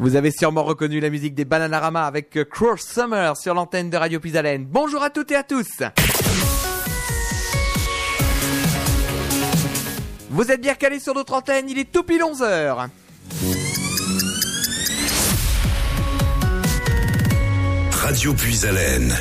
Vous avez sûrement reconnu la musique des Bananarama avec euh, Cruel Summer sur l'antenne de Radio Pisalène. Bonjour à toutes et à tous. Vous êtes bien calés sur notre antenne, il est tout pile 11h. Radio Puisalène.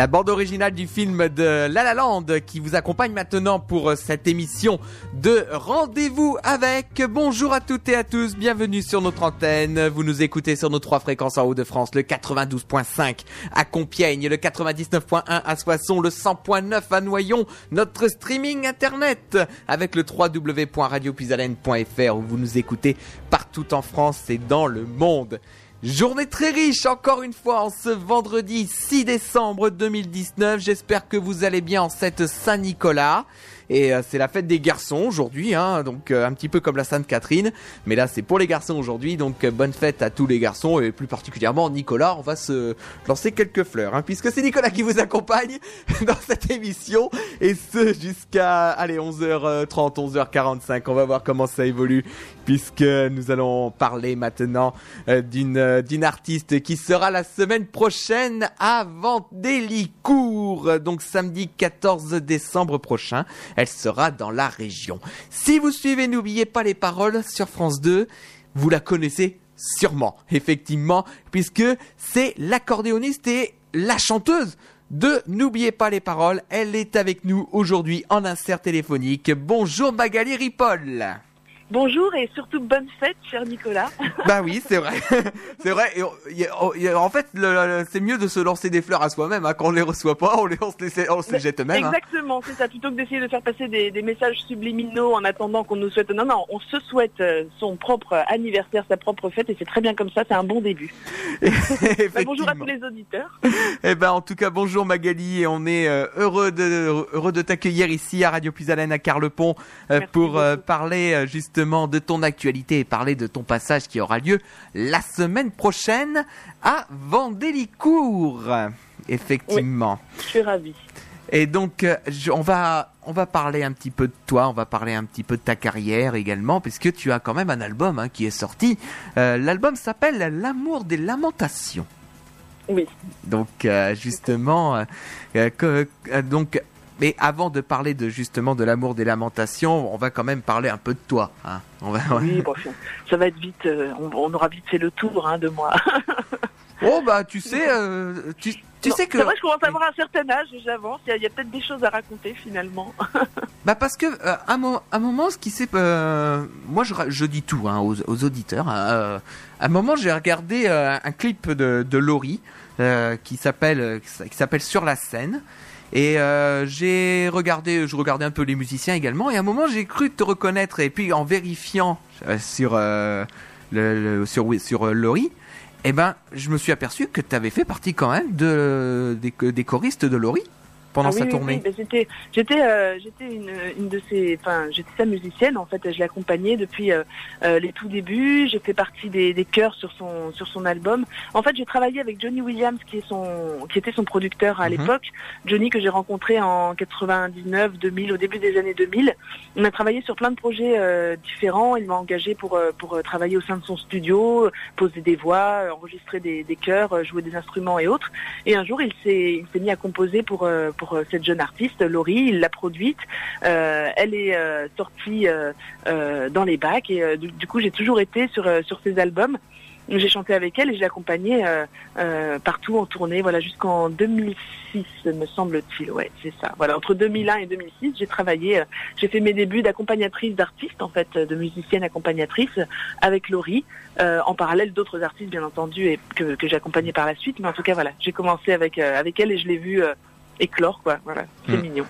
La bande originale du film de La La Land qui vous accompagne maintenant pour euh, cette émission de Rendez-vous avec. Bonjour à toutes et à tous, bienvenue sur notre antenne. Vous nous écoutez sur nos trois fréquences en Haut-de-France, le 92.5 à Compiègne, le 99.1 à Soissons, le 100.9 à Noyon, notre streaming internet avec le www.radiopuisalène.fr où vous nous écoutez partout en France et dans le monde. Journée très riche encore une fois en ce vendredi 6 décembre 2019. J'espère que vous allez bien en cette Saint-Nicolas. Et euh, c'est la fête des garçons aujourd'hui, hein, donc euh, un petit peu comme la Sainte Catherine, mais là c'est pour les garçons aujourd'hui, donc euh, bonne fête à tous les garçons et plus particulièrement Nicolas. On va se lancer quelques fleurs, hein, puisque c'est Nicolas qui vous accompagne dans cette émission et ce jusqu'à allez 11h30, 11h45. On va voir comment ça évolue, puisque nous allons parler maintenant euh, d'une euh, d'une artiste qui sera la semaine prochaine à Vendélicourt, donc samedi 14 décembre prochain. Elle sera dans la région. Si vous suivez, n'oubliez pas les paroles sur France 2. Vous la connaissez sûrement, effectivement, puisque c'est l'accordéoniste et la chanteuse de N'oubliez pas les paroles. Elle est avec nous aujourd'hui en insert téléphonique. Bonjour Magali Ripoll. Bonjour et surtout bonne fête, cher Nicolas. Bah oui, c'est vrai. c'est vrai. Et on- y a- on- y a- en fait, c'est mieux de se lancer des fleurs à soi-même. hein. Quand on les reçoit pas, on les, on se les, on se les jette même. hein. Exactement, c'est ça. Plutôt que d'essayer de faire passer des, des messages subliminaux en attendant qu'on nous souhaite. Non, non, on se souhaite euh, son propre anniversaire, sa propre fête, et c'est très bien comme ça. C'est un bon début. Bah, bonjour à tous les auditeurs. Eh ben, en tout cas, bonjour Magali, et on est euh, heureux de heureux de t'accueillir ici à Radio Puisalène à Carlepont euh, Merci pour beaucoup. parler euh, justement de ton actualité et parler de ton passage qui aura lieu la semaine prochaine à Vendélicourt. Effectivement. Je suis ravie. Et donc, euh, je- on va on va parler un petit peu de toi, on va parler un petit peu de ta carrière également, puisque tu as quand même un album hein, qui est sorti. Euh, L'album s'appelle L'amour des lamentations. Oui. Donc euh, justement, euh, que- donc, mais avant de parler de justement de l'amour des lamentations, on va quand même parler un peu de toi. Hein. On va. Oui, bon, ça va être vite. euh, on, on aura vite fait le tour hein, de moi. Oh bah tu sais, euh, tu, tu Non, sais que C'est vrai, je commence à avoir un certain âge et j'avance. Il y a, peut-être des choses à raconter finalement. Bah parce que euh, à, mo- à un moment, ce qui s'est, euh, moi je, dis tout hein, aux, aux auditeurs. hein, euh, à un moment, j'ai regardé euh, un clip de, de Laurie euh, qui s'appelle euh, qui s'appelle Sur la scène. Et euh, j'ai regardé, je regardais un peu les musiciens également. Et à un moment, j'ai cru te reconnaître. Et puis en vérifiant euh, sur euh, sur sur euh, eh ben, je me suis aperçu que tu avais fait partie quand même de des, des choristes de Laurie pendant Ah oui, sa oui, tournée. oui, ben, j'étais, j'étais, euh, j'étais une, une de ces, enfin, j'étais sa musicienne en fait. Je l'ai accompagnée depuis euh, euh, les tout débuts. J'ai fait partie des, des chœurs sur son sur son album. En fait, j'ai travaillé avec Johnny Williams qui est son, qui était son producteur à Mhm. l'époque. Johnny que j'ai rencontré en 99, 2000, au début des années 2000. On a travaillé sur plein de projets euh, différents. Il m'a engagé pour pour travailler au sein de son studio, poser des voix, enregistrer des, des chœurs, jouer des instruments et autres. Et un jour, il s'est il s'est mis à composer pour pour euh, cette jeune artiste, Laurie. Il l'a produite. Euh, elle est euh, sortie dans les bacs et du, du coup, j'ai toujours été sur sur ses albums. J'ai chanté avec elle et je l'ai accompagnée euh, euh, partout en tournée, voilà, jusqu'en 2006, me semble-t-il. Ouais, c'est ça. Voilà, entre 2001 et 2006, j'ai travaillé, euh, j'ai fait mes débuts d'accompagnatrice d'artistes, en fait, de musicienne accompagnatrice avec Laurie, en parallèle d'autres artistes, bien entendu, et que, que j'ai par la suite. Mais en tout cas, voilà, j'ai commencé avec avec elle et je l'ai vue éclore, quoi. Voilà, c'est Hmm. mignon.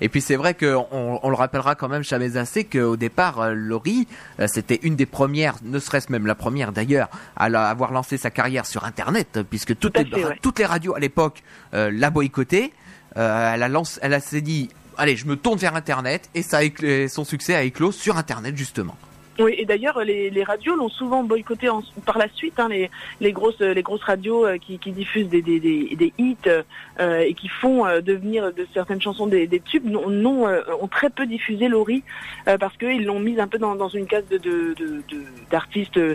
Et puis c'est vrai qu'on on le rappellera quand même jamais assez qu'au départ, euh, Laurie, euh, c'était une des premières, ne serait-ce même la première d'ailleurs, à la- avoir lancé sa carrière sur Internet, euh, puisque toutes, les, fait, ouais. toutes les radios à l'époque euh, la boycottaient. Euh, elle a elle s'est dit, allez, je me tourne vers Internet et ça a son succès a éclos sur Internet justement. Oui, et d'ailleurs, les, les radios l'ont souvent boycotté en- par la suite. hein, les, les grosses, les grosses radios euh, qui, qui diffusent des, des, des, des hits euh, et qui font euh, devenir de certaines chansons des, des tubes euh, ont très peu diffusé Laurie euh, parce qu'ils l'ont mise un peu dans, dans une case de, de, de- de- d'artistes euh,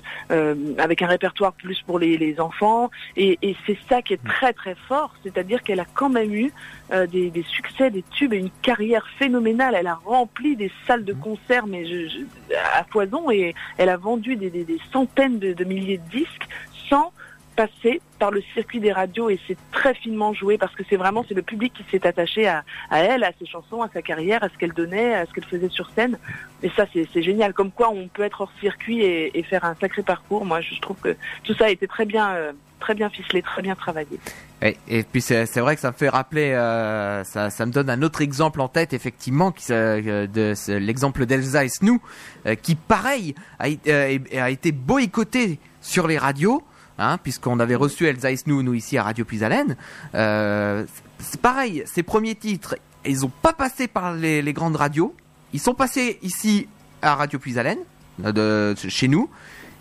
avec un répertoire plus pour les, les enfants. Et, et c'est ça qui est très très fort, c'est-à-dire qu'elle a quand même eu euh, des, des succès, des tubes et une carrière phénoménale. Elle a rempli des salles de concert, mais je, je- à foison, et elle a vendu des, des- des centaines de, de milliers de disques sans passer par le circuit des radios et c'est très finement joué parce que c'est vraiment c'est le public qui s'est attaché à, à elle, à ses chansons, à sa carrière, à ce qu'elle donnait, à ce qu'elle faisait sur scène. Et ça c'est génial. Comme quoi on peut être hors circuit et, et faire un sacré parcours. Moi je trouve que tout ça a été très bien euh, très bien ficelé, très bien travaillé. Et, puis c'est vrai que ça me fait rappeler, euh, ça, me donne un autre exemple en tête effectivement, euh, l'exemple d'Elsa et Snou, euh, qui pareil a, a été boycotté sur les radios, hein, puisqu'on avait reçu Elsa et Snou nous ici à Radio Puisalène. C'est pareil, ses premiers titres, ils ont pas passé par les, grandes radios, ils sont passés ici à Radio Puisalène, de, chez nous.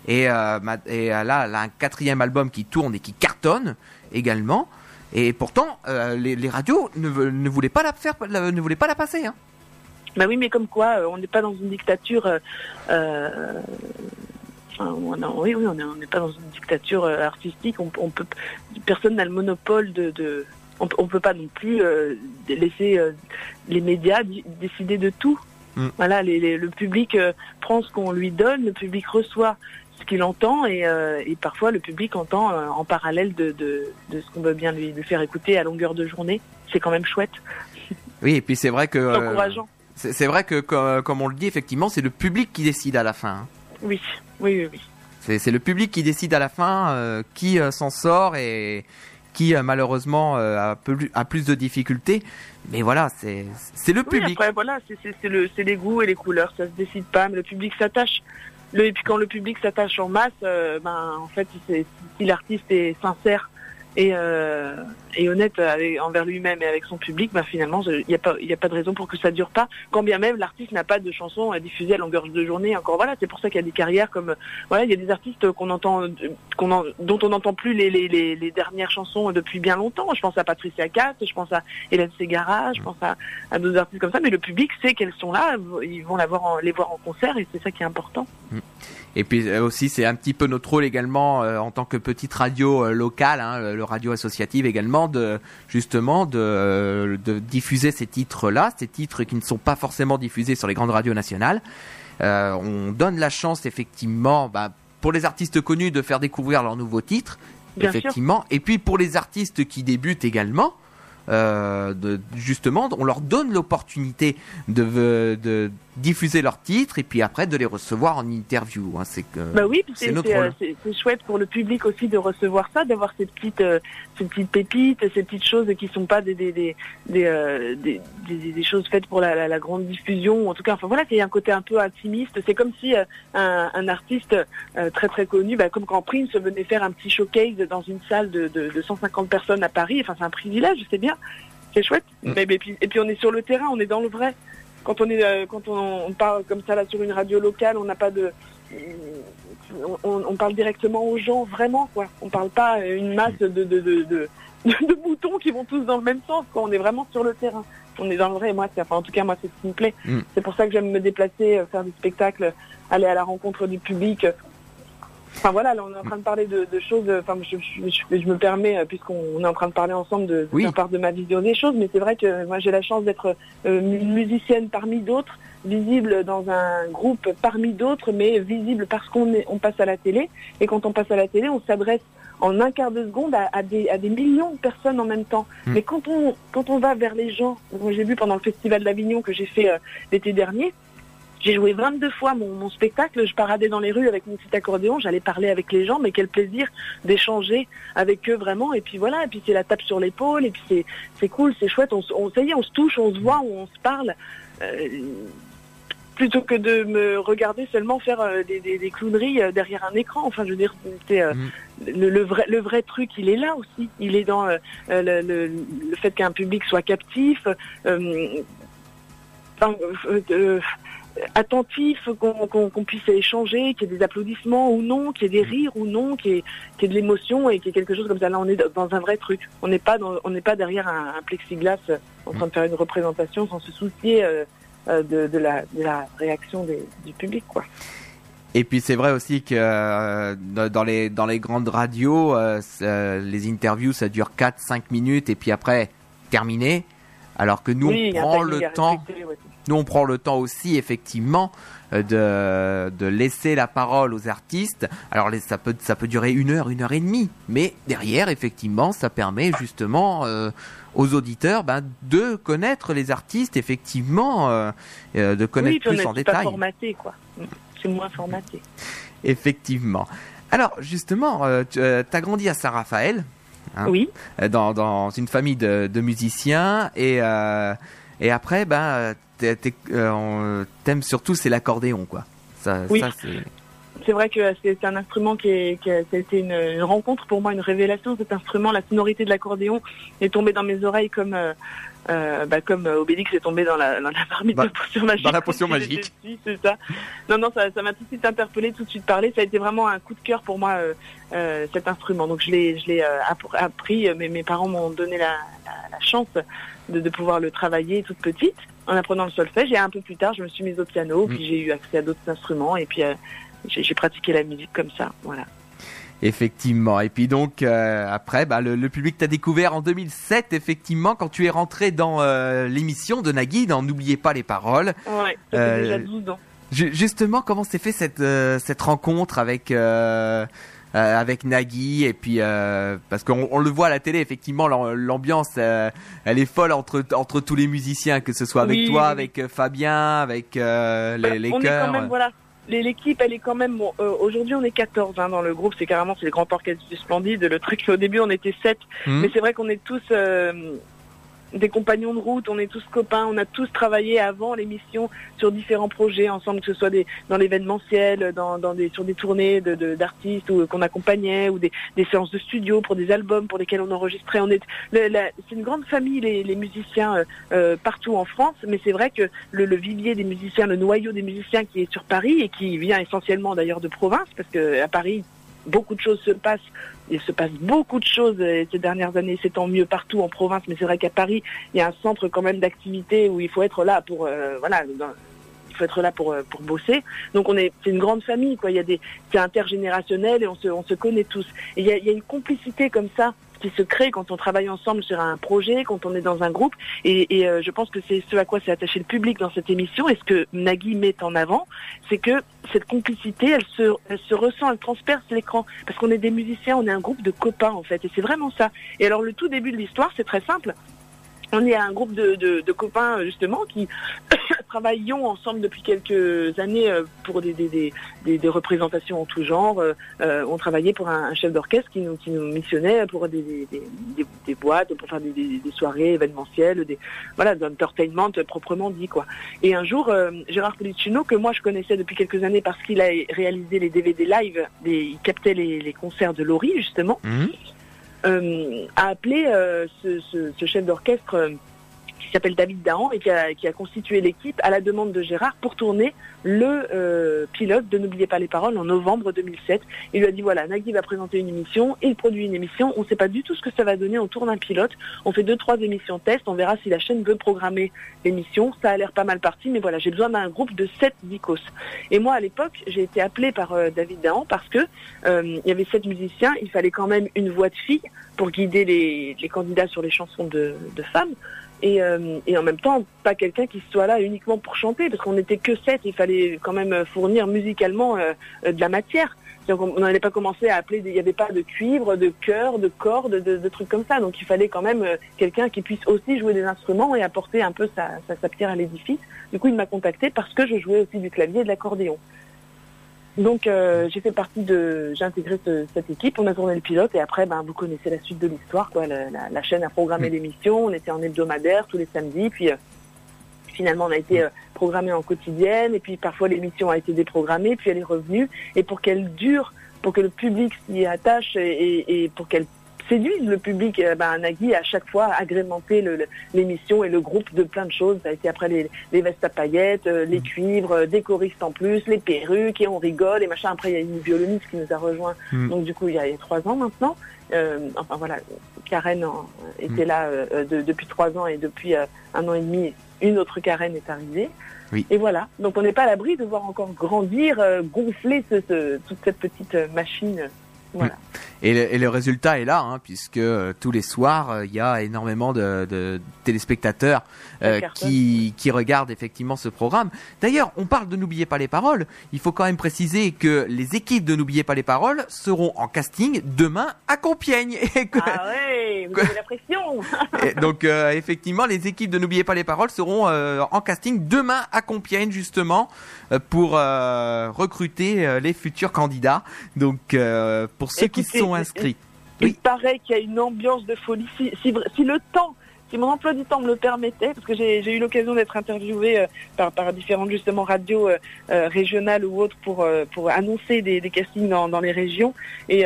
Et, euh, et euh, là, elle a un quatrième album qui tourne et qui cartonne également. Et pourtant, euh, les, les radios ne, ne voulaient pas la faire, ne voulaient pas la passer. Hein. Bah oui, mais comme quoi, on n'est pas dans une dictature. euh, enfin, oui, oui, on n'est pas dans une dictature artistique. On, on peut, personne n'a le monopole de. de on, on peut pas non plus euh, laisser les médias di- décider de tout. Mm. Voilà, les- les- le public prend ce qu'on lui donne, le public reçoit qu'il entend et, euh, et parfois le public entend euh, en parallèle de, de, de ce qu'on veut bien lui, lui faire écouter à longueur de journée. C'est quand même chouette, Oui, et puis c'est vrai que. c'est euh, encourageant. c'est vrai que, co- comme on le dit, effectivement, c'est le public qui décide à la fin. hein. Oui, oui, oui, oui. C'est le public qui décide à la fin euh, qui s'en sort et qui malheureusement a, plus, a plus de difficultés. Mais voilà, c'est le Oui, public. après, voilà, c'est les goûts et les couleurs, ça se décide pas, mais le public s'attache. Et puis quand le public s'attache en masse, euh, ben, en fait, si l'artiste est sincère et, euh, et honnête avec, envers lui-même et avec son public, ben, finalement, il n'y a, pas- pas de raison pour que ça dure pas, quand bien même l'artiste n'a pas de chansons à diffuser à longueur de journée. Encore voilà, c'est pour ça qu'il y a des carrières comme, voilà, il y a des artistes qu'on entend, en- dont on n'entend plus les, les, les, dernières chansons depuis bien longtemps. Je pense à Patricia Cass, je pense à Hélène Ségara, je pense à, d'autres artistes comme ça, mais le public sait qu'elles sont là, ils vont la voir en- les voir en concert et c'est ça qui est important. Et puis euh, aussi, c'est un petit peu notre rôle également euh, en tant que petite radio euh, locale, hein, le, radio associative également, de justement de, de diffuser ces titres-là, ces titres qui ne sont pas forcément diffusés sur les grandes radios nationales. Euh, on donne la chance effectivement bah, pour les artistes connus de faire découvrir leurs nouveaux titres, Bien sûr. effectivement, et puis pour les artistes qui débutent également. euh, de, justement, on leur donne l'opportunité de, de diffuser leurs titres et puis après de les recevoir en interview. hein. C'est que Bah oui, c'est c'est c'est, euh, c'est- c'est chouette pour le public aussi de recevoir ça, d'avoir ces petites euh, ces petites pépites, ces petites choses qui sont pas des des des des, euh, des, des- des choses faites pour la, la, la grande diffusion. En tout cas, enfin voilà, qu'il y a un côté un peu intimiste. C'est comme si euh, un, un artiste euh, très très connu, bah, comme quand Prince venait faire un petit showcase dans une salle de, de, de 150 personnes à Paris. Enfin, c'est un privilège, c'est bien, c'est chouette. Mm. Mais, mais puis, et puis on est sur le terrain, on est dans le vrai. Quand on est euh, quand on, on parle comme ça là sur une radio locale, on n'a pas de on, on- parle directement aux gens, vraiment, quoi. On parle pas à une masse de, de, de, de, boutons qui vont tous dans le même sens, quoi. On est vraiment sur le terrain. On est dans le vrai. Moi, enfin, en tout cas, moi, c'est ce qui me plaît. Mm. C'est pour ça que j'aime me déplacer, euh, faire des spectacles, aller à la rencontre du public. Enfin voilà, là on est en train de parler de, de choses. euh, Enfin, je, je- je- je me permets, euh, puisqu'on est en train de parler ensemble, de, de Oui. faire part de ma vision des choses. Mais c'est vrai que moi j'ai la chance d'être euh, une musicienne parmi d'autres, visible dans un groupe parmi d'autres, mais visible parce qu'on on passe à la télé. Et quand on passe à la télé, on s'adresse en un quart de seconde à, à des, à des millions de personnes en même temps. Mm. Mais quand on, quand on va vers les gens, moi j'ai vu pendant le festival d'Avignon que j'ai fait euh, l'été dernier, j'ai joué 22 fois mon, mon spectacle, je paradais dans les rues avec mon petit accordéon, j'allais parler avec les gens, mais quel plaisir d'échanger avec eux vraiment. Et puis voilà, et puis c'est la tape sur l'épaule, et puis c'est cool, c'est chouette, on, ça y est, on se touche, on se voit, on se parle. Euh, plutôt que de me regarder seulement faire euh, des, des, des clowneries euh, derrière un écran. Enfin, je veux dire, c'est euh, Mm. le, le vrai, le vrai truc, il est là aussi. Il est dans euh, le, le, le fait qu'un public soit captif. euh, attentif, qu'on puisse échanger, qu'il y ait des applaudissements ou non, qu'il y ait des rires ou non, qu'il y, ait de l'émotion et qu'il y ait quelque chose comme ça. Là, on est dans un vrai truc. On n'est pas, on n'est pas derrière un, plexiglas en train de faire une représentation sans se soucier de, la, réaction du public, quoi. Et puis c'est vrai aussi que euh, dans les dans les grandes radios, euh, les interviews ça dure 4-5 minutes et puis après terminé. Alors que nous on prend le temps, nous on prend le temps aussi effectivement euh, de, de laisser la parole aux artistes. Alors ça peut ça peut durer une heure, une heure et demie, mais derrière effectivement ça permet justement aux auditeurs ben, de connaître les artistes effectivement, de connaître plus en détail. Pas formaté, quoi c'est moins formaté. Effectivement. Alors, justement, euh, tu euh, as grandi à Saint-Raphaël. Hein, oui. Euh, dans, dans, une famille de, de musiciens. Et, et après, ben, t'aimes surtout, c'est l'accordéon, quoi. Ça, oui. C'est vrai que c'est un instrument qui, est, qui a, été une, une, rencontre pour moi, une révélation. Cet instrument, la sonorité de l'accordéon est tombée dans mes oreilles comme euh, bah, comme Obélix est tombé dans la, dans la marmite bah, de potion magique. Dans la potion magique. C'est ça. Non, non, ça, m'a tout de suite interpellé, tout de suite parlé. Ça a été vraiment un coup de cœur pour moi, euh, euh cet instrument. Donc je l'ai, je l'ai euh, appris. Mais mes parents m'ont donné la, la, chance de, de, pouvoir le travailler toute petite en apprenant le solfège. Et un peu plus tard, je me suis mise au piano, mm. puis j'ai eu accès à d'autres instruments, et puis j'ai pratiqué la musique comme ça. Voilà. Effectivement. Et puis donc euh, après, bah, le, public t'a découvert en 2007, effectivement, quand tu es rentré dans euh, l'émission de Nagui, dans N'oubliez pas les paroles. Ouais, ça fait déjà 12 euh, ans. Justement, comment s'est fait cette cette rencontre avec avec Nagui? Et puis parce qu'on on le voit à la télé, effectivement, l'ambiance elle est folle entre entre tous les musiciens, que ce soit avec toi, avec Fabien, avec les, bah, les on chœurs. Est quand même, voilà l'équipe, elle est quand même. Euh, aujourd'hui, on est 14 hein, dans le groupe. C'est carrément c'est le grand orchestre du Splendide. Le truc, au début, on était 7 mmh. mais c'est vrai qu'on est tous. Euh, des compagnons de route, on est tous copains, on a tous travaillé avant l'émission sur différents projets ensemble, que ce soit dans l'événementiel, dans, des, sur des tournées d'artistes de, qu'on accompagnait, ou des, séances de studio pour des albums pour lesquels on enregistrait. On est, c'est une grande famille les, musiciens euh, euh, partout en France, mais c'est vrai que le, vivier des musiciens, le noyau des musiciens qui est sur Paris et qui vient essentiellement d'ailleurs de province, parce que à Paris beaucoup de choses se passent. Il se passe beaucoup de choses euh, ces dernières années, c'est tant mieux partout en province, mais c'est vrai qu'à Paris, il y a un centre quand même d'activité où il faut être là pour, euh, voilà, il faut être là pour, euh, pour bosser. Donc on est, c'est une grande famille, quoi. Il y a des, c'est intergénérationnel et on se, on se connaît tous. Il y a, il y a une complicité comme ça qui se crée quand on travaille ensemble sur un projet, quand on est dans un groupe. Et, euh, je pense que c'est ce à quoi s'est attaché le public dans cette émission. Et ce que Nagui met en avant, c'est que cette complicité, elle se, elle se ressent, elle transperce l'écran. Parce qu'on est des musiciens, on est un groupe de copains en fait. Et c'est vraiment ça. Et alors le tout début de l'histoire, c'est très simple on est un groupe de, de, de, copains justement qui travaillons ensemble depuis quelques années euh, pour des, des, des, des représentations en tout genre. Euh, euh, on travaillait pour un, chef d'orchestre qui nous, qui nous missionnait pour des, des, boîtes, pour faire des, soirées événementielles, des voilà, d'entertainment proprement dit quoi. Et un jour, Gérard Policino, que moi je connaissais depuis quelques années parce qu'il a réalisé les DVD live, il captait les, les concerts de Laurie justement. Mmh. Euh, a appelé euh, ce, chef d'orchestre euh, qui s'appelle David Dahan et qui a, qui a constitué l'équipe à la demande de Gérard pour tourner le euh, pilote de N'oubliez pas les paroles en novembre 2007. Il lui a dit voilà, Nagui va présenter une émission, il produit une émission, on ne sait pas du tout ce que ça va donner, on tourne un pilote, on fait deux, trois émissions test, on verra si la chaîne veut programmer l'émission. Ça a l'air pas mal parti, mais voilà, j'ai besoin d'un groupe de sept dicos. Et moi, à l'époque, j'ai été appelée par euh, David Dahan parce que euh, il y avait sept musiciens, il fallait quand même une voix de fille pour guider les, les candidats sur les chansons de, de femmes. Et, euh, et, en même temps pas quelqu'un qui soit là uniquement pour chanter parce qu'on n'était que sept il fallait quand même fournir musicalement euh, euh, de la matière. Donc on n'allait pas commencer à appeler il n'y avait pas de cuivre de chœur de cordes de, de, trucs comme ça. Donc il fallait quand même quelqu'un qui puisse aussi jouer des instruments et apporter un peu sa, sa, sa pierre à l'édifice. Du coup il m'a contacté parce que je jouais aussi du clavier et de l'accordéon donc euh, j'ai fait partie de, j'ai intégré cette équipe, on a tourné le pilote et après, ben vous connaissez la suite de l'histoire, quoi. La, la, chaîne a programmé mm. l'émission, on était en hebdomadaire tous les samedis, puis euh, finalement on a été euh, programmé en quotidienne et puis parfois l'émission a été déprogrammée, puis elle est revenue et pour qu'elle dure, pour que le public s'y attache et, et pour qu'elle séduisent le public. Ben, Nagui a à chaque fois agrémenté l'émission et le groupe de plein de choses. Ça a été après les, les vestes à paillettes, les cuivres, des choristes en plus, les perruques et on rigole et machin. Après il y a une violoniste qui nous a rejoint. Mm. Donc du coup il y a, trois ans maintenant. enfin voilà, Karen était mm. là depuis trois ans et depuis un an et demi, une autre Karen est arrivée. Et voilà. Donc on n'est pas à l'abri de voir encore grandir, euh, gonfler toute cette petite euh, machine. Voilà. Et le, résultat est là, hein, puisque euh, tous les soirs, euh, il y a énormément de, téléspectateurs euh, qui, qui regardent effectivement ce programme. D'ailleurs, on parle de N'oubliez pas les paroles. Il faut quand même préciser que les équipes de N'oubliez pas les paroles seront en casting demain à Compiègne. ah ouais, vous avez la pression Donc effectivement, les équipes de N'oubliez pas les paroles seront en casting demain à Compiègne, justement, pour recruter les futurs candidats. Donc pour ceux qui sont inscrits. Il paraît qu'il y a une ambiance de folie. Si, si, le temps, si mon emploi du temps me le permettait, parce que j'ai eu l'occasion d'être interviewé euh, par, par, différentes justement radios euh, euh, régionales ou autres pour, pour annoncer des, castings dans, dans, les régions, et,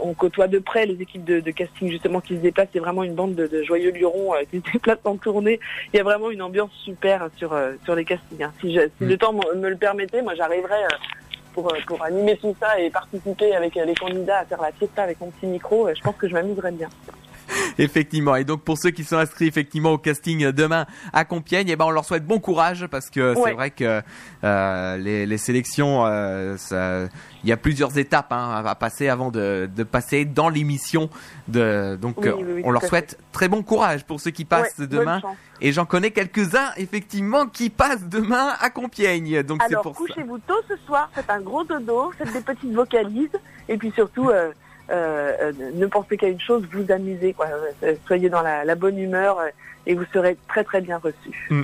on côtoie de près les équipes de, casting justement qui se déplacent. C'est vraiment une bande de, joyeux lurons qui se déplacent en tournée. Il y a vraiment une ambiance super sur sur les castings. Hein. Si, si le mm. temps me le permettait, moi j'arriverais pour, euh, pour animer tout ça et participer avec euh, les candidats à faire la fiesta avec mon petit micro, euh, je pense que je m'amuserais bien. effectivement. Et donc pour ceux qui sont inscrits effectivement au casting demain à Compiègne, eh ben on leur souhaite bon courage parce que c'est vrai que euh, les, les, sélections, euh, il y a plusieurs étapes hein, à passer avant de, de passer dans l'émission. De donc on leur souhaite très bon courage pour ceux qui passent demain. Et j'en connais quelques-uns effectivement qui passent demain à Compiègne. Donc c'est pour couchez-vous tôt ce soir, faites un gros dodo, faites des petites vocalises et puis surtout. Euh, euh, euh, ne pensez qu'à une chose, vous amusez. Euh, soyez dans la, bonne humeur et vous serez très très bien reçu. Mm.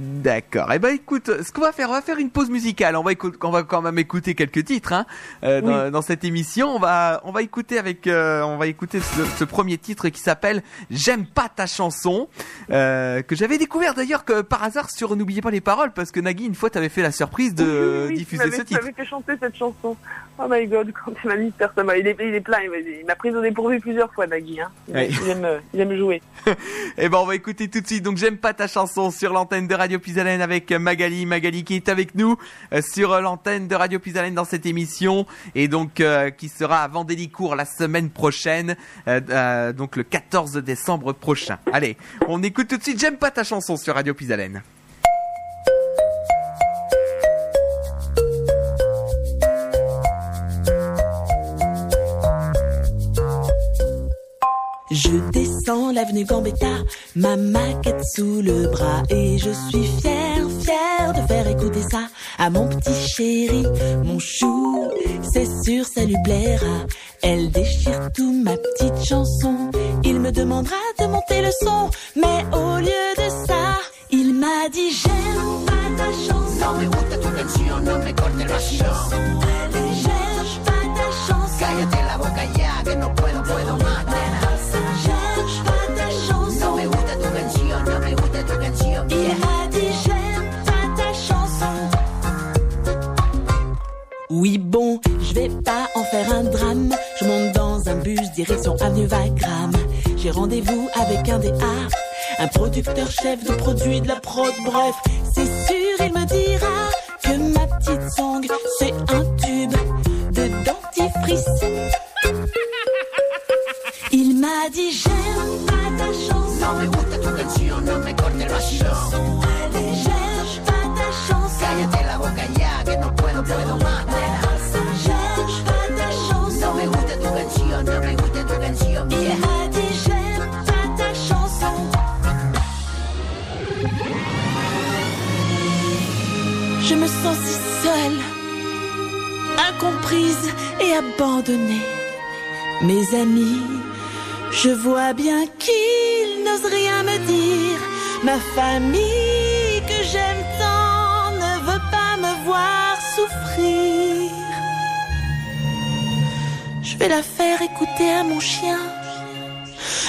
D'accord. Eh ben écoute, ce qu'on va faire, on va faire une pause musicale. On va on va quand même écouter quelques titres hein, euh, dans, cette émission. On va, on va écouter avec, euh, on va écouter ce, premier titre qui s'appelle "J'aime pas ta chanson", euh, que j'avais découvert d'ailleurs que par hasard sur "N'oubliez pas les paroles" parce que Nagui une fois t'avais fait la surprise de diffuser ce titre. Tu fait chanter cette chanson. Oh my God, quand tu m'as mis ça il est, il est plein. Il m'a pris au dépourvu plusieurs fois, Nagui. Hein. Il, aime, il aime jouer. Eh ben on va écouter tout de suite. Donc "J'aime pas ta chanson" sur l'antenne de Radio Radio Pisalène avec Magali. Magali qui est avec nous euh, sur l'antenne de Radio Pisalène dans cette émission et donc euh, qui sera à Vendélicourt la semaine prochaine, euh, donc le 14 décembre prochain. Allez, on écoute tout de suite J'aime pas ta chanson sur Radio Pisalène. Je descends l'avenue Gambetta, ma maquette sous le bras et je suis fière, fière de faire écouter ça à mon petit chéri, mon chou. C'est sûr, ça lui plaira. Elle déchire tout ma petite chanson. Il me demandera de monter le son, mais au lieu de ça, il m'a dit j'aime pas ta chanson. No me gusta tu canción, no me cortes la chanson. J'aime pas ta chanson. Cállate la boca ya, que no puedo, puedo más. Oui bon, je vais pas en faire un drame. Je monte dans un bus direction Avenue Wagram. J'ai rendez-vous avec un des A, un producteur chef de produits de la prod. Bref, c'est sûr il me dira que ma petite song c'est un tube de dentifrice. Il m'a dit j'aime pas ta chanson. No me gusta tu canción, no me cortes la chanson. Sens si seule, incomprise et abandonnée. Mes amis je vois bien qu'il n'ose rien me dire. Ma famille que j'aime tant ne veut pas me voir souffrir. Je vais la faire écouter à mon chien.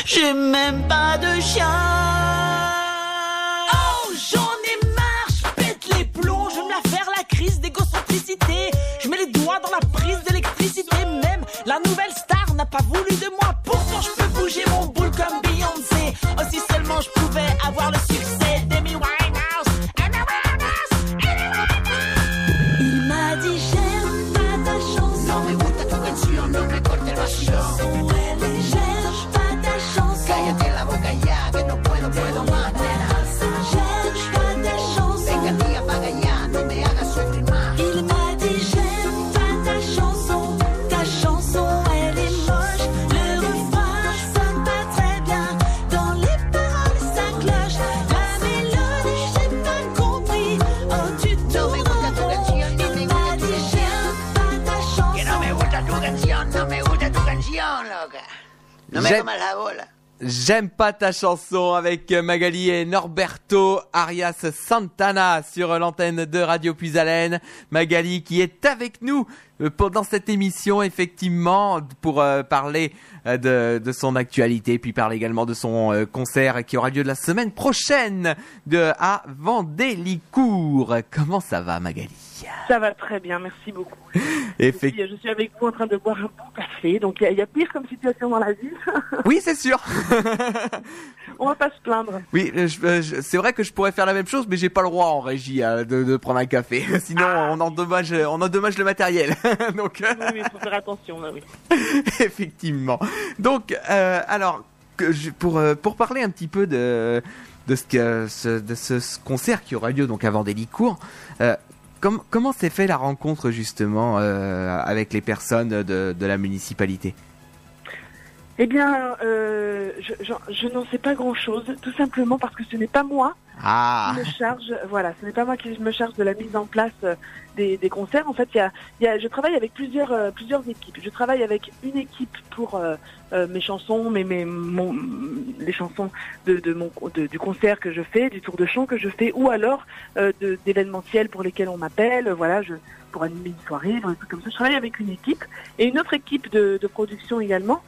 J'ai même pas de chien. pas voulu de moi, pourtant je peux bouger mon boule comme Beyoncé. Aussi seulement je pouvais avoir le succès d'Amy Winehouse. Amy Winehouse, Amy Winehouse. Il m'a dit j'aime pas ta chanson. Non mais où t'as trouvé un homme, mais J'aime- pas ta chanson avec Magali et Norberto Arias Santana sur l'antenne de Radio Puisalène. Magali qui est avec nous euh, pendant cette émission effectivement pour euh, parler euh, de, de son actualité puis parler également de son euh, concert qui aura lieu la semaine prochaine de à Vendélicourt. Comment ça va Magali? Ça va très bien, merci beaucoup. Je Effect- suis, je suis avec vous en train de boire un bon café, donc il y y, a pire comme situation dans la vie. Oui c'est sûr. On va pas se plaindre. Oui, euh, euh, c'est vrai que je pourrais faire la même chose, mais j'ai pas le droit en régie euh, de, de prendre un café. Sinon, on endommage, on endommage le matériel. Donc, Oui, oui, il faut faire attention. là, oui. effectivement. Donc, euh, alors, que je- pour pour parler un petit peu de de ce que ce, de ce, ce concert qui aura lieu donc avant Vendélicourt, euh, com- comment s'est fait la rencontre justement euh, avec les personnes de, de la municipalité? Eh bien, euh, je, n'en sais pas grand-chose, tout simplement parce que ce n'est pas moi Ah, qui me charge. Voilà, ce n'est pas moi qui me charge de la mise en place euh, des, concerts. En fait, y a, je travaille avec plusieurs euh, plusieurs équipes. Je travaille avec une équipe pour euh, mes chansons, les chansons du concert que je fais, du tour de chant que je fais, ou alors d'événementiels pour lesquels on m'appelle. Voilà, je pour animer une soirée, des trucs comme ça. Je travaille avec une équipe et une autre équipe de, production également,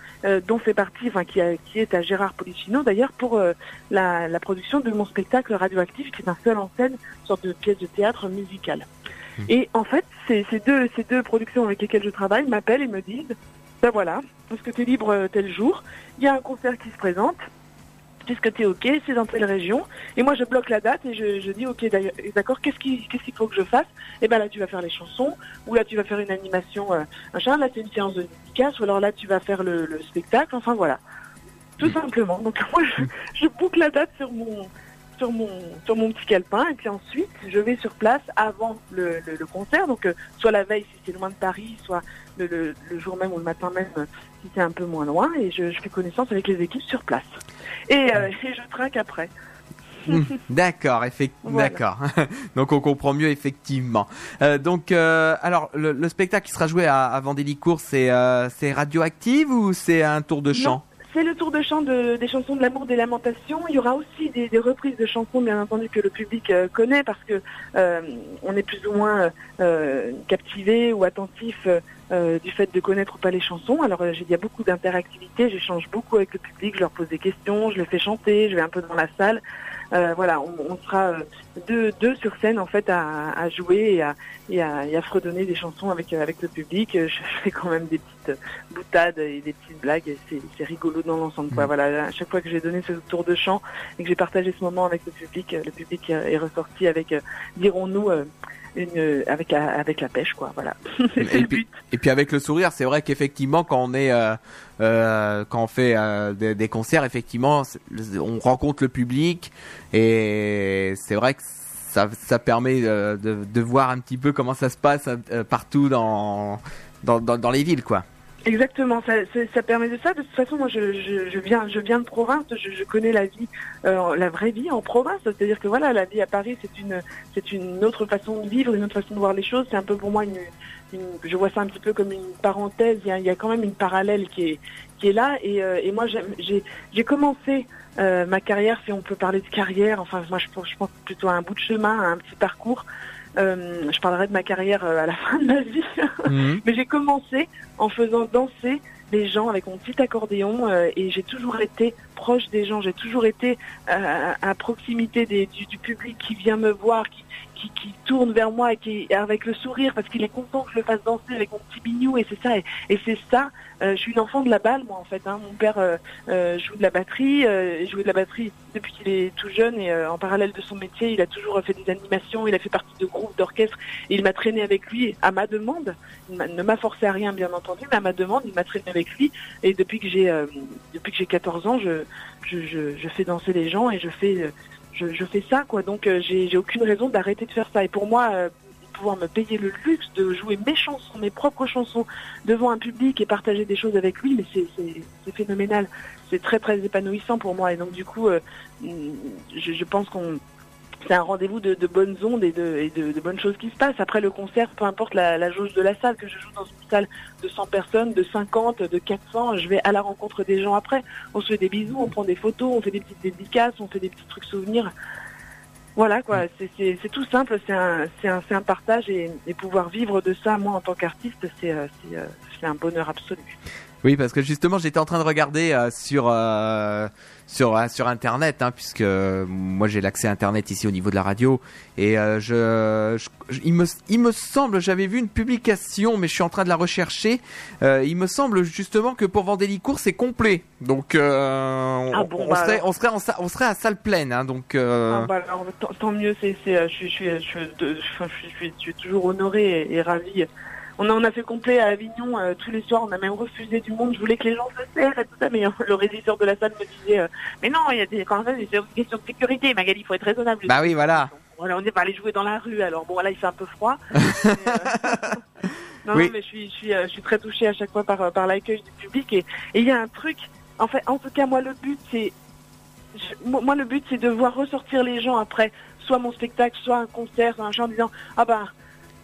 dont fait partie, enfin qui, est à Gérard Policino d'ailleurs pour la, la production de mon spectacle radioactif, qui est un seul en scène, une sorte de pièce de théâtre musicale. Et en fait, ces, ces deux ces deux productions avec lesquelles je travaille m'appellent et me disent, ben voilà, est-ce que tu es libre euh, tel jour Il y a un concert qui se présente. Est-ce que tu es OK C'est dans telle région. Et moi, je bloque la date et je, je dis OK, d'accord, qu'est-ce qu'il faut que je fasse? Et ben là, tu vas faire les chansons, ou là, tu vas faire une animation, euh, machin. Là, c'est une séance de dédicace, ou alors là, tu vas faire le, le spectacle. Enfin, voilà. Tout simplement. Donc, moi, je, je boucle la date sur mon, sur mon, sur mon petit calepin, et puis ensuite, je vais sur place avant le, le, le concert. Donc, euh, soit la veille si c'est loin de Paris, soit le, le, jour même ou le matin même euh, si c'est un peu moins loin, et je, je fais connaissance avec les équipes sur place. Et, euh, et je trinque après. Hmm, D'accord, effectivement. Voilà. D'accord. donc on comprend mieux effectivement. Euh, donc euh, alors le, le spectacle qui sera joué à, à Vendélicourt, c'est euh, c'est radioactive ou c'est un tour de chant? C'est le tour de chant de- des chansons de l'amour, des lamentations. Il y aura aussi des, des reprises de chansons, bien entendu, que le public euh, connaît parce que euh, on est plus ou moins euh, captivé ou attentif du fait de connaître ou pas les chansons. Alors il y a beaucoup d'interactivité, j'échange beaucoup avec le public, je leur pose des questions, je les fais chanter, je vais un peu dans la salle. Euh, voilà, on, on sera euh, deux, deux sur scène en fait à, à jouer et à, et, à, et à fredonner des chansons avec, euh, avec le public. Je fais quand même des petites boutades et des petites blagues. et C'est c'est rigolo dans l'ensemble. quoi. Voilà, à chaque fois que j'ai donné ce tour de chant et que j'ai partagé ce moment avec le public, le public est ressorti avec, dirons-nous, euh, une, euh, avec, la, avec la pêche. quoi. Voilà, c'est Et le but. et puis avec le sourire, c'est vrai qu'effectivement quand on est euh, euh, quand on fait euh, des, des concerts, effectivement, on rencontre le public et c'est vrai que ça, ça permet euh, de, de voir un petit peu comment ça se passe euh, partout dans dans, dans, dans les villes, quoi. Exactement, ça, c'est- ça permet de ça. De toute façon, moi, je, je, je viens, je viens de province. Je, je connais la vie, euh, la vraie vie en province. C'est-à-dire que voilà, la vie à Paris, c'est une, c'est une autre façon de vivre, une autre façon de voir les choses. C'est un peu pour moi une, une- je vois ça un petit peu comme une parenthèse. Il y a, il y a quand même une parallèle qui est, qui est là. Et, euh, et moi, j'ai, commencé euh, ma carrière, si on peut parler de carrière. Enfin, moi, je je pense plutôt à un bout de chemin, à un petit parcours. Euh, je parlerai de ma carrière euh, à la fin de ma vie. Mhm. Mais j'ai commencé en faisant danser les gens avec mon petit accordéon euh, et j'ai toujours été proche des gens, j'ai toujours été euh, à proximité du, public qui vient me voir, qui, qui, tourne vers moi et qui avec le sourire parce qu'il est content que je le fasse danser avec mon petit bignou et c'est ça et, c'est ça. euh, je suis une enfant de la balle moi en fait. Hein. Mon père euh, joue de la batterie, joue de la batterie depuis qu'il est tout jeune et en parallèle de son métier, il a toujours fait des animations, il a fait partie de groupes d'orchestre et il m'a traîné avec lui à ma demande. Il ne m'a forcé à rien bien entendu, mais à ma demande, il m'a traîné avec lui et depuis que j'ai depuis que j'ai 14 ans, je, je, fais danser les gens et je fais je, fais ça quoi. Donc euh, j'ai aucune raison d'arrêter de faire ça. Et pour moi, euh, pouvoir me payer le luxe de jouer mes chansons, mes propres chansons devant un public et partager des choses avec lui, mais c'est phénoménal. C'est très très épanouissant pour moi. Et donc du coup, euh, je pense qu'on c'est un rendez-vous de, de bonnes ondes et, de, et de, de bonnes choses qui se passent. Après le concert, peu importe la, la jauge de la salle, que je joue dans une salle de 100 personnes, de 50, de 400, je vais à la rencontre des gens après. On se fait des bisous, on prend des photos, on fait des petites dédicaces, on fait des petits trucs souvenirs. Voilà quoi, c'est- c'est tout simple, c'est un, partage et, et pouvoir vivre de ça, moi en tant qu'artiste, c'est euh, euh, c'est un bonheur absolu. Oui, parce que justement, j'étais en train de regarder euh, sur euh, sur euh, sur internet, hein, puisque euh, moi j'ai l'accès à internet ici au niveau de la radio, et euh, je, je- il me il me semble, j'avais vu une publication, mais je suis en train de la rechercher. euh, il me semble justement que pour Vendélicourt c'est complet, donc euh, on, Ah bon, on bah serait on serait en sa- on serait à salle pleine, hein, donc. euh, Ah, bah, alors, tant, tant mieux, c'est, c'est, je, suis, je, suis, je, suis je, suis, je suis- toujours honorée et, et ravie. On, a, fait complet à Avignon euh, tous les soirs, on a même refusé du monde, je voulais que les gens se serrent et tout ça, mais euh, le régisseur de la salle me disait euh, Mais non, il y a des, quand même, c'est une question de sécurité, Magali, il faut être raisonnable. Bah oui, voilà. On est pas allé jouer dans la rue, alors bon, là, il fait un peu froid. Mais, non, Oui. non, mais je suis, je, suis, je suis très touchée à chaque fois par, par l'accueil du public. Et il y a un truc, en fait, en tout cas, moi, le but, c'est. je- Moi, le but, c'est de voir ressortir les gens après, soit mon spectacle, soit un concert, soit un chant en disant Ah ben.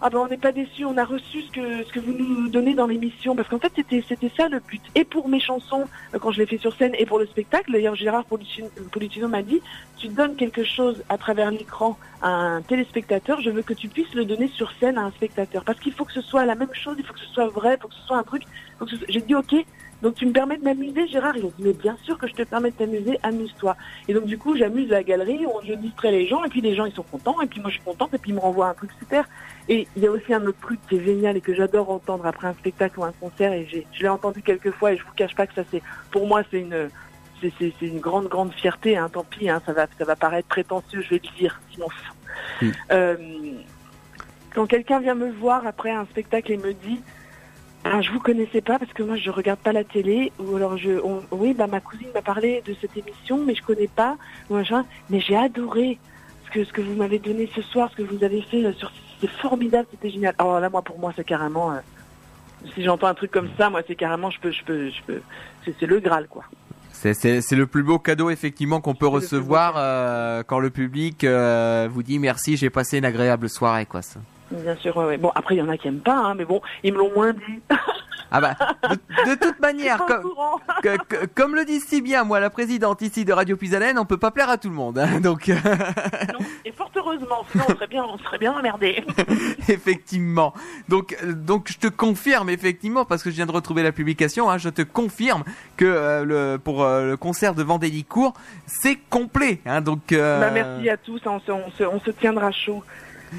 Ah ben on n'est pas déçus, on a reçu ce que ce que vous nous donnez dans l'émission parce qu'en fait c'était c'était ça le but et pour mes chansons euh, quand je les fais sur scène et pour le spectacle d'ailleurs Gérard Policino m'a dit tu donnes quelque chose à travers l'écran à un téléspectateur, je veux que tu puisses le donner sur scène à un spectateur. Parce qu'il faut que ce soit la même chose, il faut que ce soit vrai, il faut que ce soit un truc. soit- J'ai dit ok, donc tu me permets de m'amuser, Gérard Il a dit mais bien sûr que je te permets de t'amuser, amuse-toi. Et donc du coup j'amuse la galerie, on, je distrais les gens, et puis les gens ils sont contents, et puis moi je suis contente, et puis ils me renvoient un truc super. Et il y a aussi un autre truc qui est génial et que j'adore entendre après un spectacle ou un concert, et je l'ai entendu quelques fois, et je vous cache pas que ça c'est, pour moi c'est une c'est, une grande, grande fierté, hein, tant pis, hein, ça, va, ça va paraître prétentieux, je vais le dire, sinon. Oui. Euh, quand quelqu'un vient me voir après un spectacle et me dit ah, je vous connaissais pas parce que moi je regarde pas la télé. Ou alors je on- oui bah ma cousine m'a parlé de cette émission mais je connais pas. Machin. Mais j'ai adoré ce que ce que vous m'avez donné ce soir ce que vous avez fait euh, sur c'était formidable c'était génial. Alors là moi pour moi c'est carrément euh, si j'entends un truc comme ça moi c'est carrément je peux je peux je peux c'est, c'est le graal quoi. C'est, le plus beau cadeau effectivement qu'on peut recevoir euh, quand le public euh, vous dit merci, j'ai passé une agréable soirée quoi. Ça. Bien sûr, ouais, ouais. Bon, après, il y en a qui aiment pas, hein, mais bon, ils me l'ont moins dit. Ah bah de, de toute manière, comme, courant. que- que- comme le dit si bien moi la présidente ici de Radio Pisalène, on peut pas plaire à tout le monde. hein. donc euh, Non, et fort heureusement, sinon on serait bien, on serait bien emmerdés. effectivement, donc euh, donc je te confirme effectivement parce que je viens de retrouver la publication, hein, je te confirme que euh, le pour euh, le concert de Vendélicourt c'est complet. Hein, donc euh, Bah, merci à tous, on se, on se, on se tiendra chaud.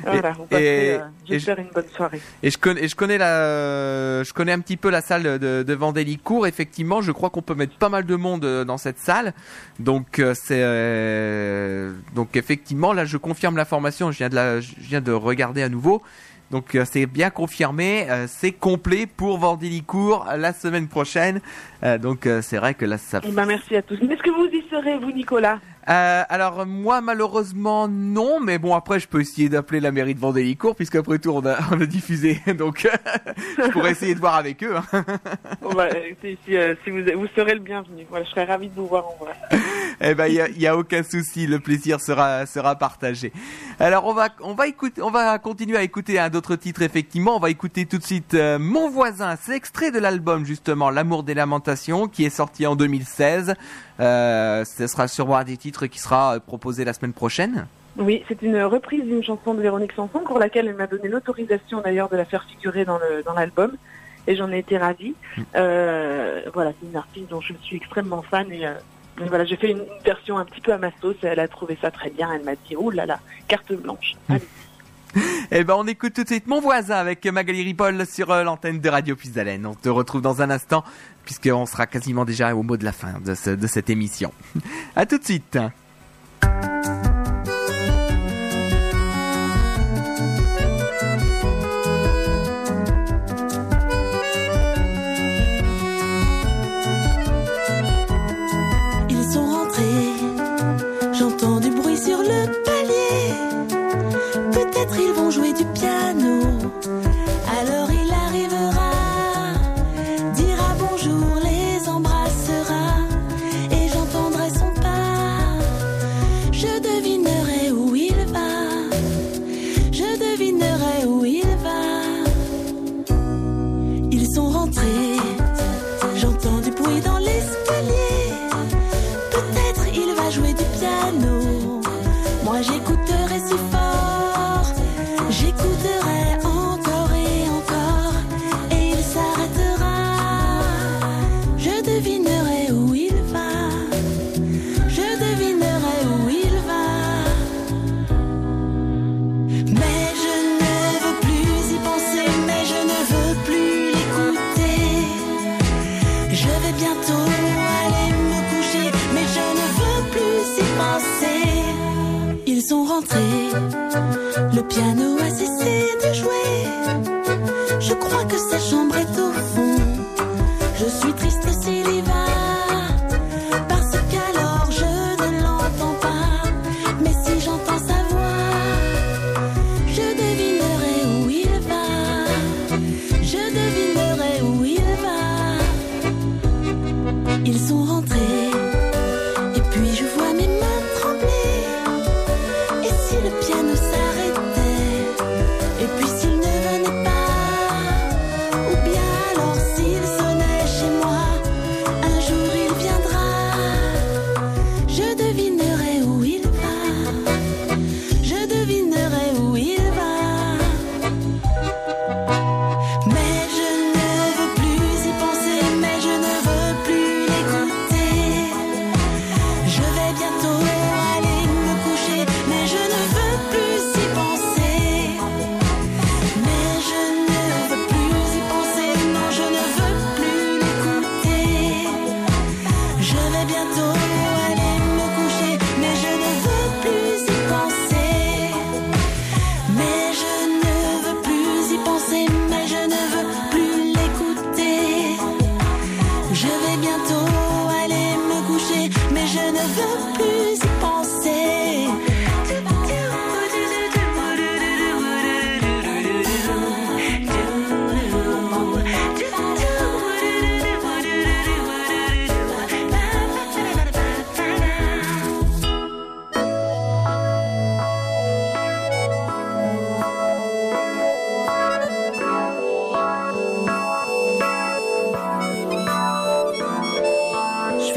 Voilà, on et- euh, j'espère une bonne soirée. Et je connais, je connais la, je connais un petit peu la salle de, de Vendélicourt. Effectivement, je crois qu'on peut mettre pas mal de monde euh, dans cette salle. Donc euh, c'est, euh, donc effectivement là, je confirme l'information. Je viens de la, je viens de regarder à nouveau. Donc euh, c'est bien confirmé, euh, c'est complet pour Vendélicourt euh, la semaine prochaine. Euh, donc euh, c'est vrai que là ça. Eh ben, merci à tous. Est-ce que vous y serez, vous, Nicolas? Euh, alors moi malheureusement non, mais bon après je peux essayer d'appeler la mairie de Vendélicourt puisque après tout on a, on a diffusé, donc je pourrais essayer de voir avec eux. hein. Bon, bah, si, si, euh, si vous, vous serez le bienvenu. Voilà, je serais ravie de vous voir en vrai. Eh ben, il y a, aucun souci, le plaisir sera sera partagé. Alors on va on va écouter, on va continuer à écouter un d'autres titres effectivement. On va écouter tout de suite euh, Mon voisin. C'est extrait de l'album justement L'amour des lamentations qui est sorti en 2016. Euh, ce sera sûrement un des titres qui sera euh, proposé la semaine prochaine. Oui, c'est une reprise d'une chanson de Véronique Sanson pour laquelle elle m'a donné l'autorisation d'ailleurs de la faire figurer dans l'album et j'en ai été ravie. Euh, voilà, c'est une artiste dont je suis extrêmement fan et, euh, et voilà, j'ai fait une, version un petit peu à ma sauce et elle a trouvé ça très bien. Elle m'a dit oh là là, carte blanche. Allez. Eh ben, on écoute tout de suite Mon voisin avec Magali Ripoll sur l'antenne de Radio Pisalène. On te retrouve dans un instant puisqu'on sera quasiment déjà au mot de la fin de, ce- de cette émission. À tout de suite.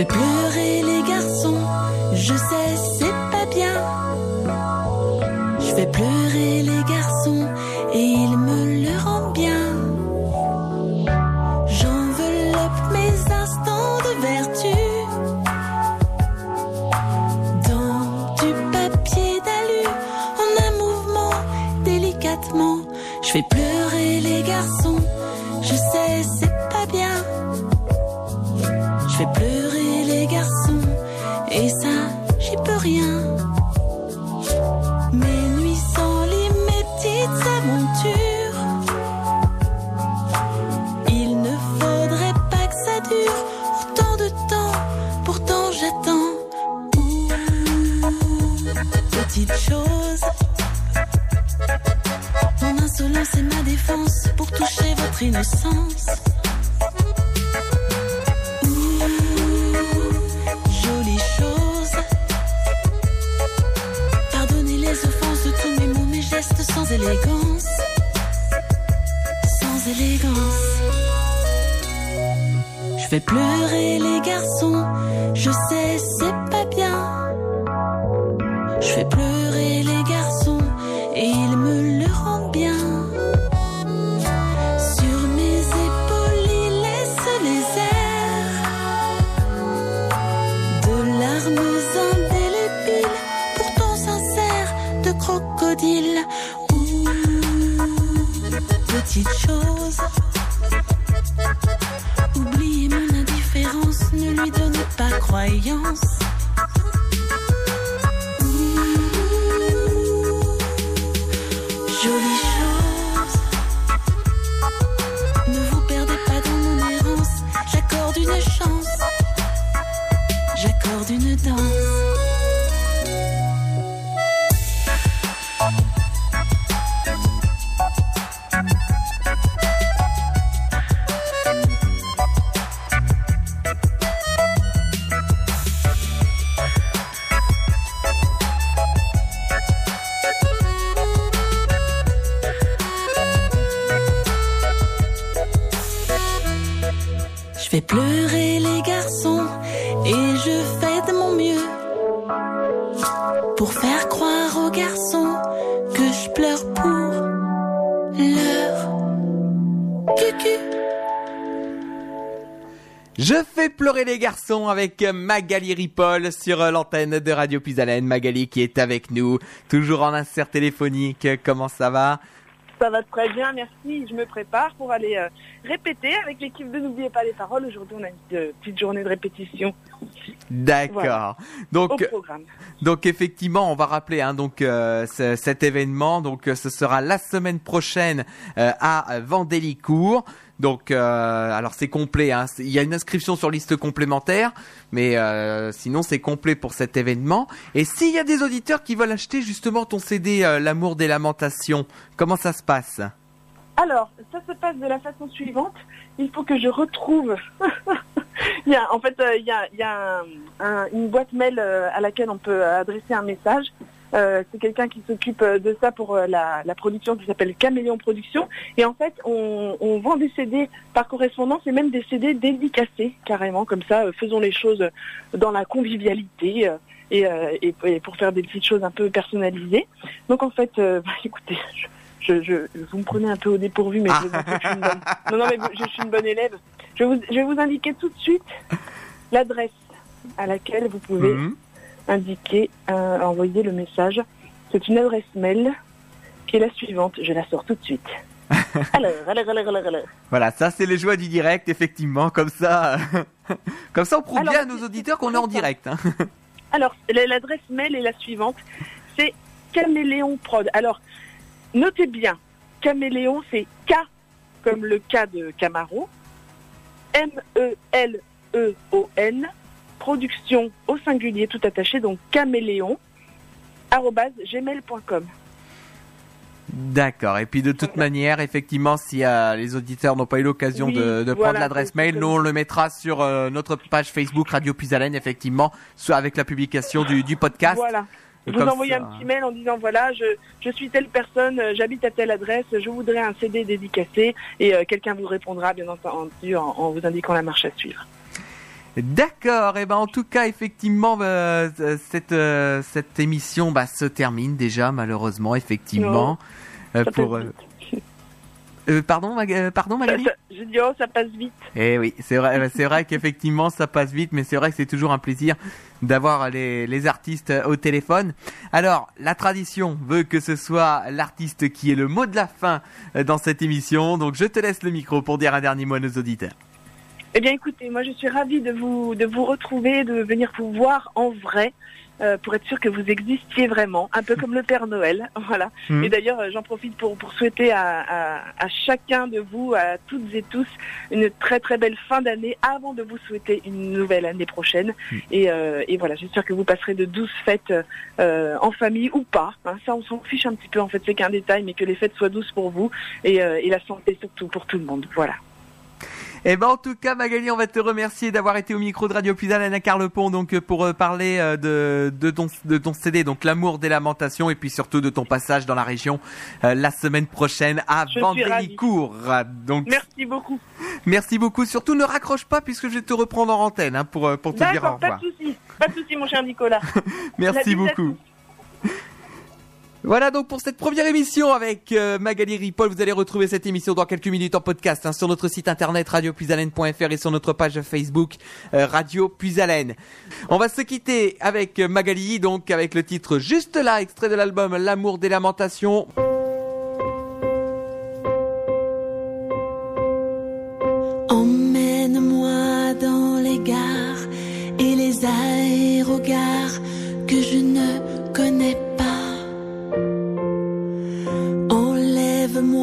fait pleurer les garçons. Je sais, c'est pas bien. Je fais pleurer. Je fais pleurer les garçons et ils me le rendent bien. Sur mes épaules, ils laissent les airs. De larmes indélébiles, pourtant sincères, de crocodiles. Ouh, petite chose. Oubliez mon indifférence, ne lui donne pas croyance. Je fais pleurer les garçons avec Magali Ripoll sur l'antenne de Radio Puisalène. Magali qui est avec nous, toujours en insert téléphonique. Comment ça va? Ça va très bien, merci. Je me prépare pour aller euh, répéter avec l'équipe de N'oubliez pas les paroles. Aujourd'hui, on a une euh, petite journée de répétition D'accord. Voilà. au Donc, programme. donc effectivement, on va rappeler hein, donc euh, ce- cet événement. Donc, euh, ce sera la semaine prochaine à Vendélicourt. Donc, euh, alors c'est complet. Hein, il y a une inscription sur liste complémentaire, mais euh, sinon c'est complet pour cet événement. Et s'il y a des auditeurs qui veulent acheter justement ton CD euh, L'amour des lamentations, comment ça se passe? Alors, ça se passe de la façon suivante. Il faut que je retrouve. il y a, en fait, il y a, une boîte mail à laquelle on peut adresser un message. Euh, c'est quelqu'un qui s'occupe euh, de ça pour euh, la, la production qui s'appelle Caméléon Production. Et en fait, on, on vend des CD par correspondance et même des CD dédicacés, carrément, comme ça. faisons les choses dans la convivialité euh, et, euh, et- et pour faire des petites choses un peu personnalisées. Donc en fait, euh, bah, écoutez, je, je, je- vous me prenez un peu au dépourvu, mais je, suis une bonne... non, non, mais vous- je suis une bonne élève. Je vous, je vais vous indiquer tout de suite l'adresse à laquelle vous pouvez Indiquer, euh, envoyer le message. C'est une adresse mail qui est la suivante. Je la sors tout de suite. alors, alors, alors, alors, alors. Voilà, ça c'est les joies du direct, effectivement. Comme ça, comme ça, on prouve bien à nos auditeurs qu'on est en direct. hein. Alors, la- l'adresse mail est la suivante. C'est Caméléon Prod. Alors, notez bien, Caméléon, c'est K comme le K de Camaro, M-E-L-E-O-N, production au singulier tout attaché, donc caméléon, gmail.com. D'accord. Et puis de toute manière, effectivement, si euh, les auditeurs n'ont pas eu l'occasion Oui, de, de voilà, prendre l'adresse mail, nous on le mettra sur euh, notre page Facebook Radio Puisalène, effectivement, soit avec la publication du, du podcast. Voilà. Vous Comme envoyez ça, un petit mail en disant voilà, je, je suis telle personne, euh, j'habite à telle adresse, je voudrais un CD dédicacé et euh, quelqu'un vous répondra bien entendu en, en vous indiquant la marche à suivre. D'accord. Et ben en tout cas, effectivement, euh, euh, cette euh, cette émission bah, se termine déjà malheureusement, effectivement. Euh, pour pardon, Mag- pardon, Magali. Je dis oh ça passe vite. Eh oui, c'est vrai, c'est vrai qu'effectivement ça passe vite, mais c'est vrai que c'est toujours un plaisir d'avoir les, les artistes au téléphone. Alors, la tradition veut que ce soit l'artiste qui est le mot de la fin dans cette émission, donc je te laisse le micro pour dire un dernier mot à nos auditeurs. Eh bien écoutez, moi je suis ravie de vous de vous retrouver, de venir vous voir en vrai. euh, pour être sûr que vous existiez vraiment, un peu comme le Père Noël, voilà. Mhm. Et d'ailleurs, euh, j'en profite pour, pour souhaiter à, à, à chacun de vous, à toutes et tous, une très très belle fin d'année avant de vous souhaiter une nouvelle année prochaine. Et, euh, et voilà, j'espère que vous passerez de douces fêtes euh, en famille ou pas. hein. ça, on s'en fiche un petit peu, en fait, c'est qu'un détail, mais que les fêtes soient douces pour vous et, et la santé surtout pour tout le monde. Voilà. Eh ben en tout cas Magali, on va te remercier d'avoir été au micro de Radio Puisalène à Carlepont donc euh, pour euh, parler euh, de, de ton de ton CD donc l'amour des lamentations et puis surtout de ton passage dans la région euh, la semaine prochaine à Vendélicourt. Donc Merci beaucoup. merci beaucoup. Surtout ne raccroche pas puisque je vais te reprendre en antenne hein, pour pour te dire au D'accord, pas revoir. de souci, pas de souci, mon cher Nicolas. La Merci beaucoup. Voilà donc pour cette première émission avec euh, Magali Ripoll. Vous allez retrouver cette émission dans quelques minutes en podcast hein, sur notre site internet radiopuisalène.fr et sur notre page Facebook euh, Radio Puisalène. On va se quitter avec euh, Magali donc avec le titre juste là, extrait de l'album L'amour des lamentations. Emmène-moi dans les gares et les aérogares que je ne connais pas.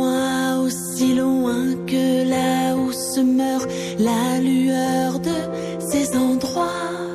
Enlève-moi aussi loin que là où se meurt la lueur de ces endroits.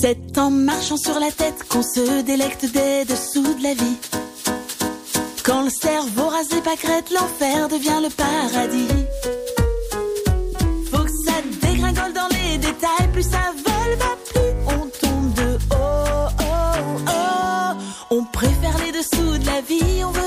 C'est en marchant sur la tête qu'on se délecte des dessous de la vie. Quand le cerveau rase les pâquerettes, l'enfer devient le paradis. Faut que ça dégringole dans les détails, plus ça vole, va plus on tombe de haut. Oh, oh. On préfère les dessous de la vie, on veut